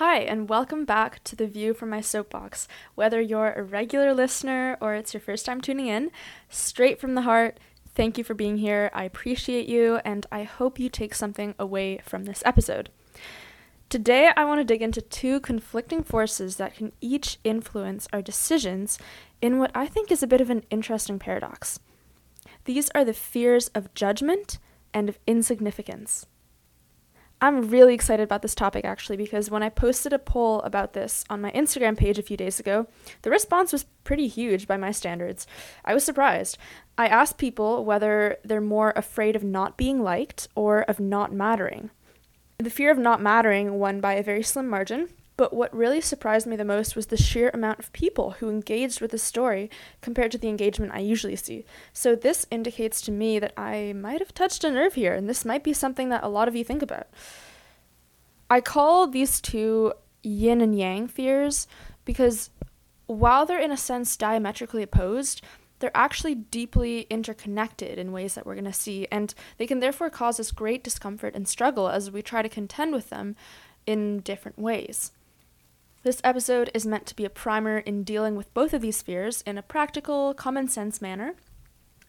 Hi, and welcome back to The View from My Soapbox. Whether you're a regular listener or it's your first time tuning in, straight from the heart, thank you for being here. I appreciate you, and I hope you take something away from this episode. Today, I want to dig into two conflicting forces that can each influence our decisions in what I think is a bit of an interesting paradox. These are the fears of judgment and of insignificance. I'm really excited about this topic actually because when I posted a poll about this on my Instagram page a few days ago, the response was pretty huge by my standards. I was surprised. I asked people whether they're more afraid of not being liked or of not mattering. The fear of not mattering won by a very slim margin, but what really surprised me the most was the sheer amount of people who engaged with the story compared to the engagement I usually see. So, this indicates to me that I might have touched a nerve here, and this might be something that a lot of you think about. I call these two yin and yang fears because while they're in a sense diametrically opposed, they're actually deeply interconnected in ways that we're going to see, and they can therefore cause us great discomfort and struggle as we try to contend with them in different ways. This episode is meant to be a primer in dealing with both of these fears in a practical, common sense manner.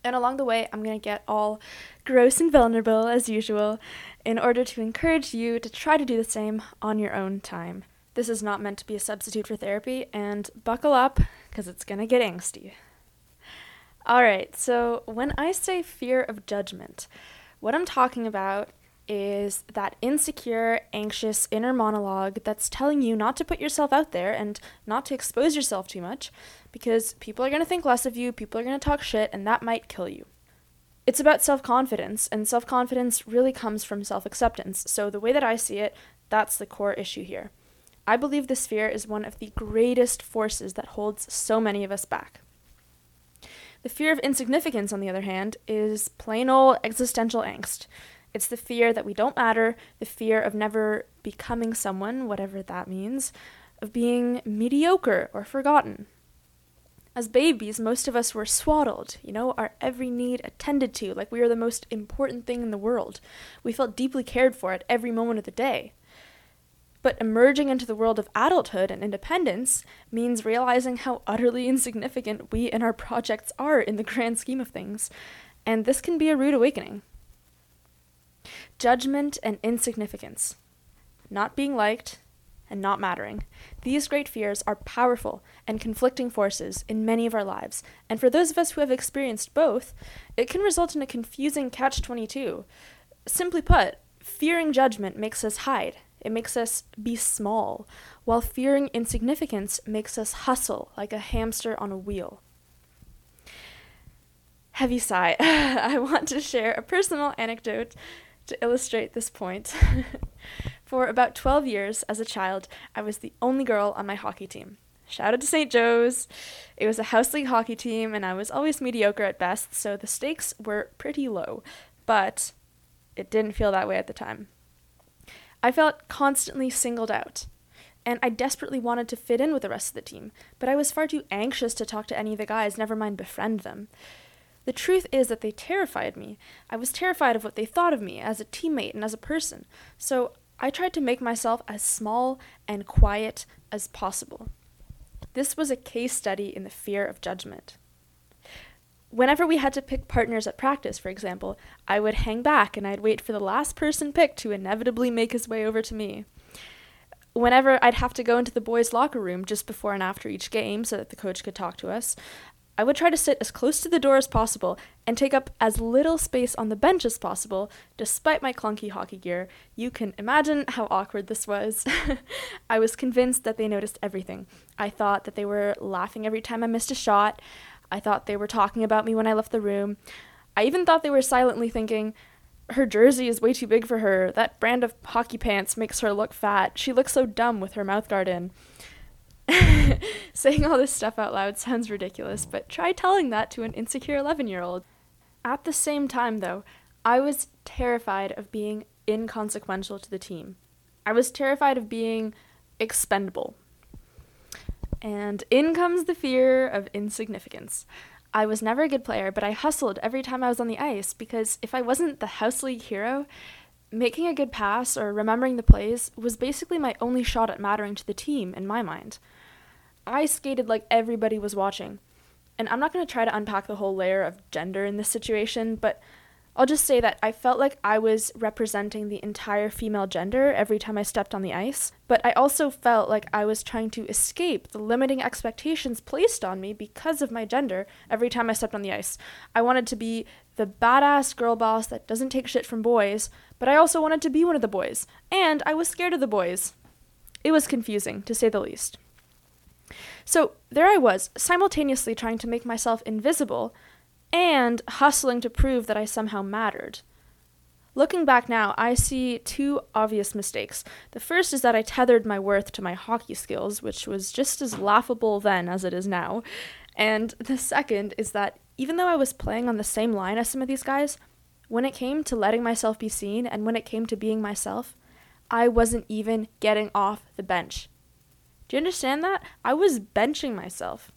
And along the way, I'm going to get all gross and vulnerable as usual in order to encourage you to try to do the same on your own time. This is not meant to be a substitute for therapy, and buckle up because it's going to get angsty. Alright, so when I say fear of judgment, what I'm talking about is that insecure, anxious inner monologue that's telling you not to put yourself out there and not to expose yourself too much because people are going to think less of you, people are going to talk shit, and that might kill you. It's about self confidence, and self confidence really comes from self acceptance. So, the way that I see it, that's the core issue here. I believe this fear is one of the greatest forces that holds so many of us back. The fear of insignificance, on the other hand, is plain old existential angst. It's the fear that we don't matter, the fear of never becoming someone, whatever that means, of being mediocre or forgotten. As babies, most of us were swaddled, you know, our every need attended to, like we were the most important thing in the world. We felt deeply cared for at every moment of the day. But emerging into the world of adulthood and independence means realizing how utterly insignificant we and our projects are in the grand scheme of things. And this can be a rude awakening judgment and insignificance, not being liked, and not mattering. These great fears are powerful and conflicting forces in many of our lives, and for those of us who have experienced both, it can result in a confusing catch 22. Simply put, fearing judgment makes us hide, it makes us be small, while fearing insignificance makes us hustle like a hamster on a wheel. Heavy sigh. I want to share a personal anecdote to illustrate this point. For about 12 years as a child, I was the only girl on my hockey team. Shout out to St. Joe's. It was a house league hockey team, and I was always mediocre at best, so the stakes were pretty low. But it didn't feel that way at the time. I felt constantly singled out, and I desperately wanted to fit in with the rest of the team, but I was far too anxious to talk to any of the guys, never mind befriend them. The truth is that they terrified me. I was terrified of what they thought of me as a teammate and as a person. So I tried to make myself as small and quiet as possible. This was a case study in the fear of judgment. Whenever we had to pick partners at practice, for example, I would hang back and I'd wait for the last person picked to inevitably make his way over to me. Whenever I'd have to go into the boys' locker room just before and after each game so that the coach could talk to us, I would try to sit as close to the door as possible and take up as little space on the bench as possible, despite my clunky hockey gear. You can imagine how awkward this was. I was convinced that they noticed everything. I thought that they were laughing every time I missed a shot. I thought they were talking about me when I left the room. I even thought they were silently thinking, her jersey is way too big for her. That brand of hockey pants makes her look fat. She looks so dumb with her mouthguard in. Saying all this stuff out loud sounds ridiculous, but try telling that to an insecure 11 year old. At the same time, though, I was terrified of being inconsequential to the team. I was terrified of being expendable. And in comes the fear of insignificance. I was never a good player, but I hustled every time I was on the ice because if I wasn't the house league hero, making a good pass or remembering the plays was basically my only shot at mattering to the team in my mind. I skated like everybody was watching. And I'm not going to try to unpack the whole layer of gender in this situation, but I'll just say that I felt like I was representing the entire female gender every time I stepped on the ice, but I also felt like I was trying to escape the limiting expectations placed on me because of my gender every time I stepped on the ice. I wanted to be the badass girl boss that doesn't take shit from boys, but I also wanted to be one of the boys, and I was scared of the boys. It was confusing, to say the least. So there I was, simultaneously trying to make myself invisible and hustling to prove that I somehow mattered. Looking back now, I see two obvious mistakes. The first is that I tethered my worth to my hockey skills, which was just as laughable then as it is now. And the second is that even though I was playing on the same line as some of these guys, when it came to letting myself be seen and when it came to being myself, I wasn't even getting off the bench. Do you understand that? I was benching myself.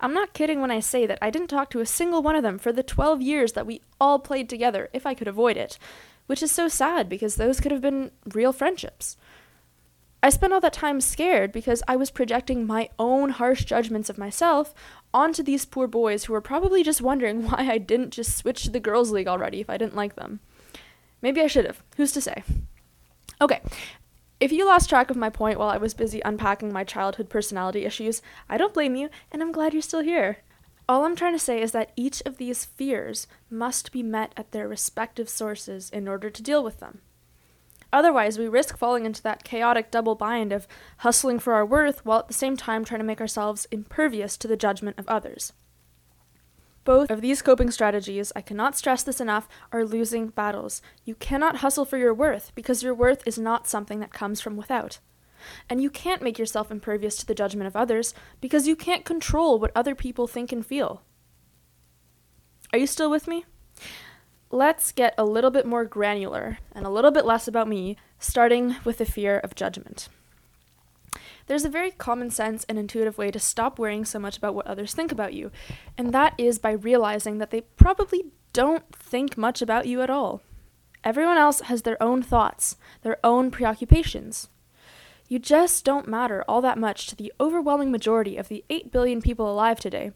I'm not kidding when I say that I didn't talk to a single one of them for the 12 years that we all played together, if I could avoid it, which is so sad because those could have been real friendships. I spent all that time scared because I was projecting my own harsh judgments of myself onto these poor boys who were probably just wondering why I didn't just switch to the girls' league already if I didn't like them. Maybe I should have. Who's to say? Okay, if you lost track of my point while I was busy unpacking my childhood personality issues, I don't blame you, and I'm glad you're still here. All I'm trying to say is that each of these fears must be met at their respective sources in order to deal with them. Otherwise, we risk falling into that chaotic double bind of hustling for our worth while at the same time trying to make ourselves impervious to the judgment of others. Both of these coping strategies, I cannot stress this enough, are losing battles. You cannot hustle for your worth because your worth is not something that comes from without. And you can't make yourself impervious to the judgment of others because you can't control what other people think and feel. Are you still with me? Let's get a little bit more granular and a little bit less about me, starting with the fear of judgment. There's a very common sense and intuitive way to stop worrying so much about what others think about you, and that is by realizing that they probably don't think much about you at all. Everyone else has their own thoughts, their own preoccupations. You just don't matter all that much to the overwhelming majority of the 8 billion people alive today,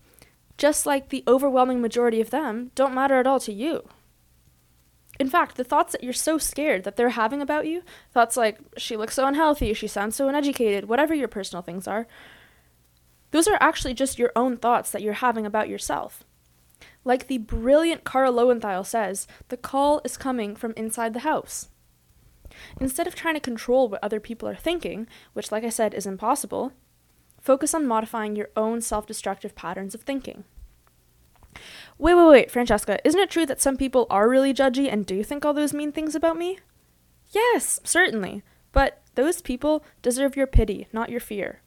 just like the overwhelming majority of them don't matter at all to you. In fact, the thoughts that you're so scared that they're having about you, thoughts like, she looks so unhealthy, she sounds so uneducated, whatever your personal things are, those are actually just your own thoughts that you're having about yourself. Like the brilliant Kara Loewentheil says, the call is coming from inside the house. Instead of trying to control what other people are thinking, which, like I said, is impossible, focus on modifying your own self destructive patterns of thinking. Wait, wait, wait, Francesca, isn't it true that some people are really judgy and do think all those mean things about me? Yes, certainly. But those people deserve your pity, not your fear.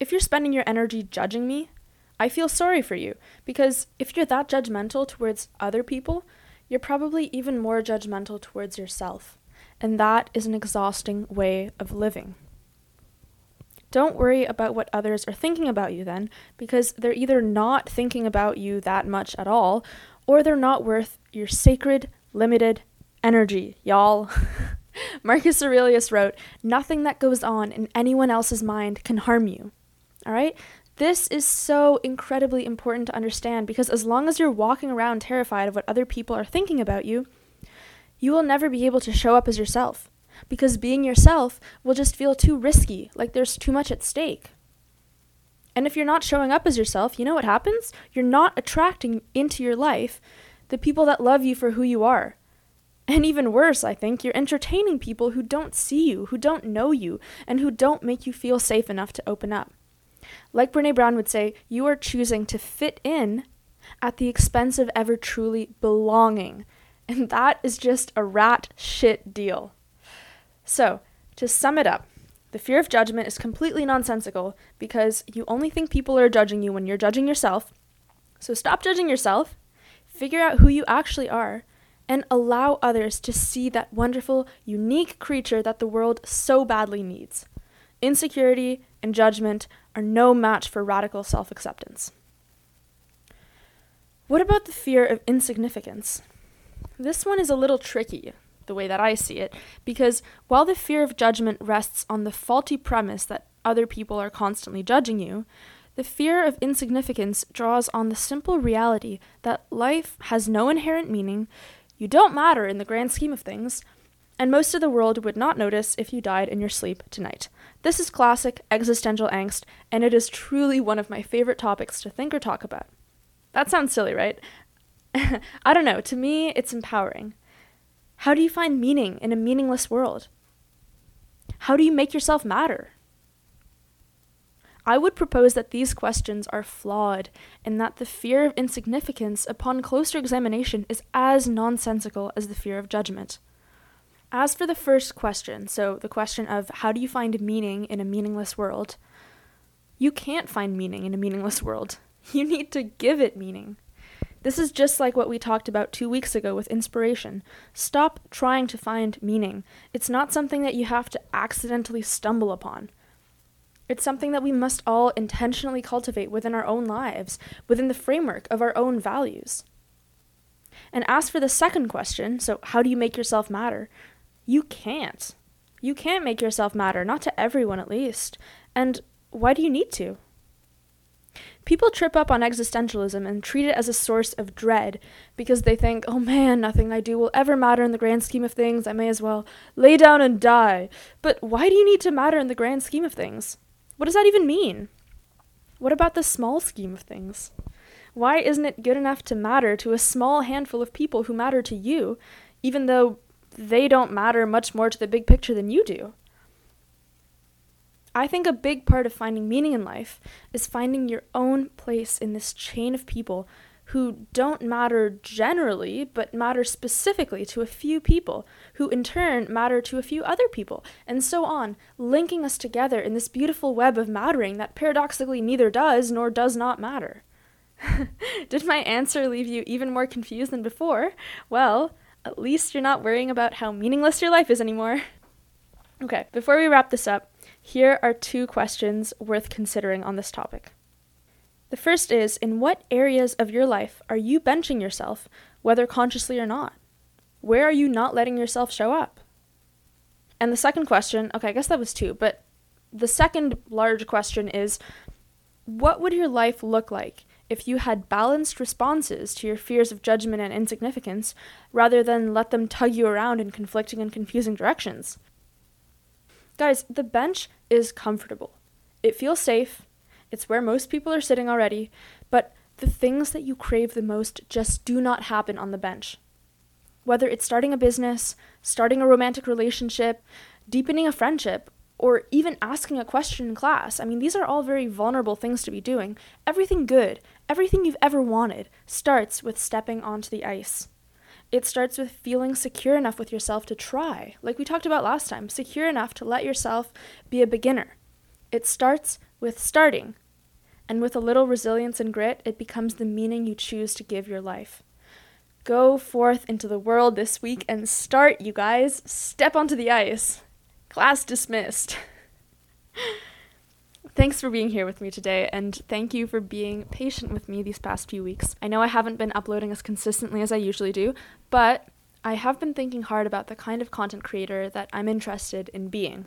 If you're spending your energy judging me, I feel sorry for you, because if you're that judgmental towards other people, you're probably even more judgmental towards yourself. And that is an exhausting way of living. Don't worry about what others are thinking about you then, because they're either not thinking about you that much at all, or they're not worth your sacred, limited energy, y'all. Marcus Aurelius wrote, Nothing that goes on in anyone else's mind can harm you. All right? This is so incredibly important to understand because as long as you're walking around terrified of what other people are thinking about you, you will never be able to show up as yourself because being yourself will just feel too risky, like there's too much at stake. And if you're not showing up as yourself, you know what happens? You're not attracting into your life the people that love you for who you are. And even worse, I think, you're entertaining people who don't see you, who don't know you, and who don't make you feel safe enough to open up. Like Brene Brown would say, you are choosing to fit in at the expense of ever truly belonging. And that is just a rat shit deal. So, to sum it up, the fear of judgment is completely nonsensical because you only think people are judging you when you're judging yourself. So, stop judging yourself, figure out who you actually are, and allow others to see that wonderful, unique creature that the world so badly needs. Insecurity and judgment are no match for radical self acceptance. What about the fear of insignificance? This one is a little tricky the way that I see it, because while the fear of judgment rests on the faulty premise that other people are constantly judging you, the fear of insignificance draws on the simple reality that life has no inherent meaning, you don't matter in the grand scheme of things, and most of the world would not notice if you died in your sleep tonight. This is classic existential angst, and it is truly one of my favorite topics to think or talk about. That sounds silly, right? I don't know, to me, it's empowering. How do you find meaning in a meaningless world? How do you make yourself matter? I would propose that these questions are flawed and that the fear of insignificance upon closer examination is as nonsensical as the fear of judgment. As for the first question, so the question of how do you find meaning in a meaningless world, you can't find meaning in a meaningless world. You need to give it meaning. This is just like what we talked about two weeks ago with inspiration. Stop trying to find meaning. It's not something that you have to accidentally stumble upon. It's something that we must all intentionally cultivate within our own lives, within the framework of our own values. And as for the second question, so how do you make yourself matter? You can't. You can't make yourself matter, not to everyone at least. And why do you need to? People trip up on existentialism and treat it as a source of dread because they think, oh man, nothing I do will ever matter in the grand scheme of things. I may as well lay down and die. But why do you need to matter in the grand scheme of things? What does that even mean? What about the small scheme of things? Why isn't it good enough to matter to a small handful of people who matter to you, even though they don't matter much more to the big picture than you do? I think a big part of finding meaning in life is finding your own place in this chain of people who don't matter generally, but matter specifically to a few people, who in turn matter to a few other people, and so on, linking us together in this beautiful web of mattering that paradoxically neither does nor does not matter. Did my answer leave you even more confused than before? Well, at least you're not worrying about how meaningless your life is anymore. Okay, before we wrap this up, here are two questions worth considering on this topic. The first is In what areas of your life are you benching yourself, whether consciously or not? Where are you not letting yourself show up? And the second question, okay, I guess that was two, but the second large question is What would your life look like if you had balanced responses to your fears of judgment and insignificance rather than let them tug you around in conflicting and confusing directions? Guys, the bench is comfortable. It feels safe, it's where most people are sitting already, but the things that you crave the most just do not happen on the bench. Whether it's starting a business, starting a romantic relationship, deepening a friendship, or even asking a question in class. I mean, these are all very vulnerable things to be doing. Everything good, everything you've ever wanted, starts with stepping onto the ice. It starts with feeling secure enough with yourself to try, like we talked about last time, secure enough to let yourself be a beginner. It starts with starting, and with a little resilience and grit, it becomes the meaning you choose to give your life. Go forth into the world this week and start, you guys. Step onto the ice. Class dismissed. Thanks for being here with me today, and thank you for being patient with me these past few weeks. I know I haven't been uploading as consistently as I usually do, but I have been thinking hard about the kind of content creator that I'm interested in being.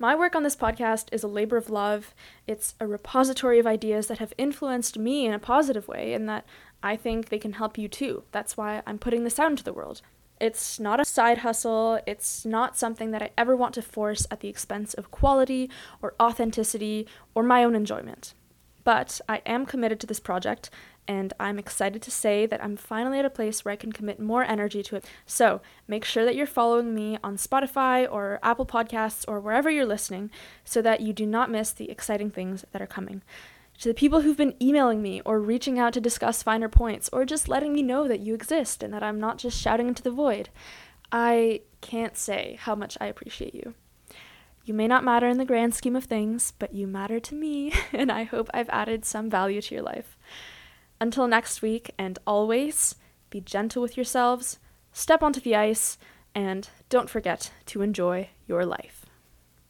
My work on this podcast is a labor of love. It's a repository of ideas that have influenced me in a positive way and that I think they can help you too. That's why I'm putting this out into the world. It's not a side hustle. It's not something that I ever want to force at the expense of quality or authenticity or my own enjoyment. But I am committed to this project and I'm excited to say that I'm finally at a place where I can commit more energy to it. So make sure that you're following me on Spotify or Apple Podcasts or wherever you're listening so that you do not miss the exciting things that are coming. To the people who've been emailing me or reaching out to discuss finer points or just letting me know that you exist and that I'm not just shouting into the void, I can't say how much I appreciate you. You may not matter in the grand scheme of things, but you matter to me, and I hope I've added some value to your life. Until next week, and always be gentle with yourselves, step onto the ice, and don't forget to enjoy your life.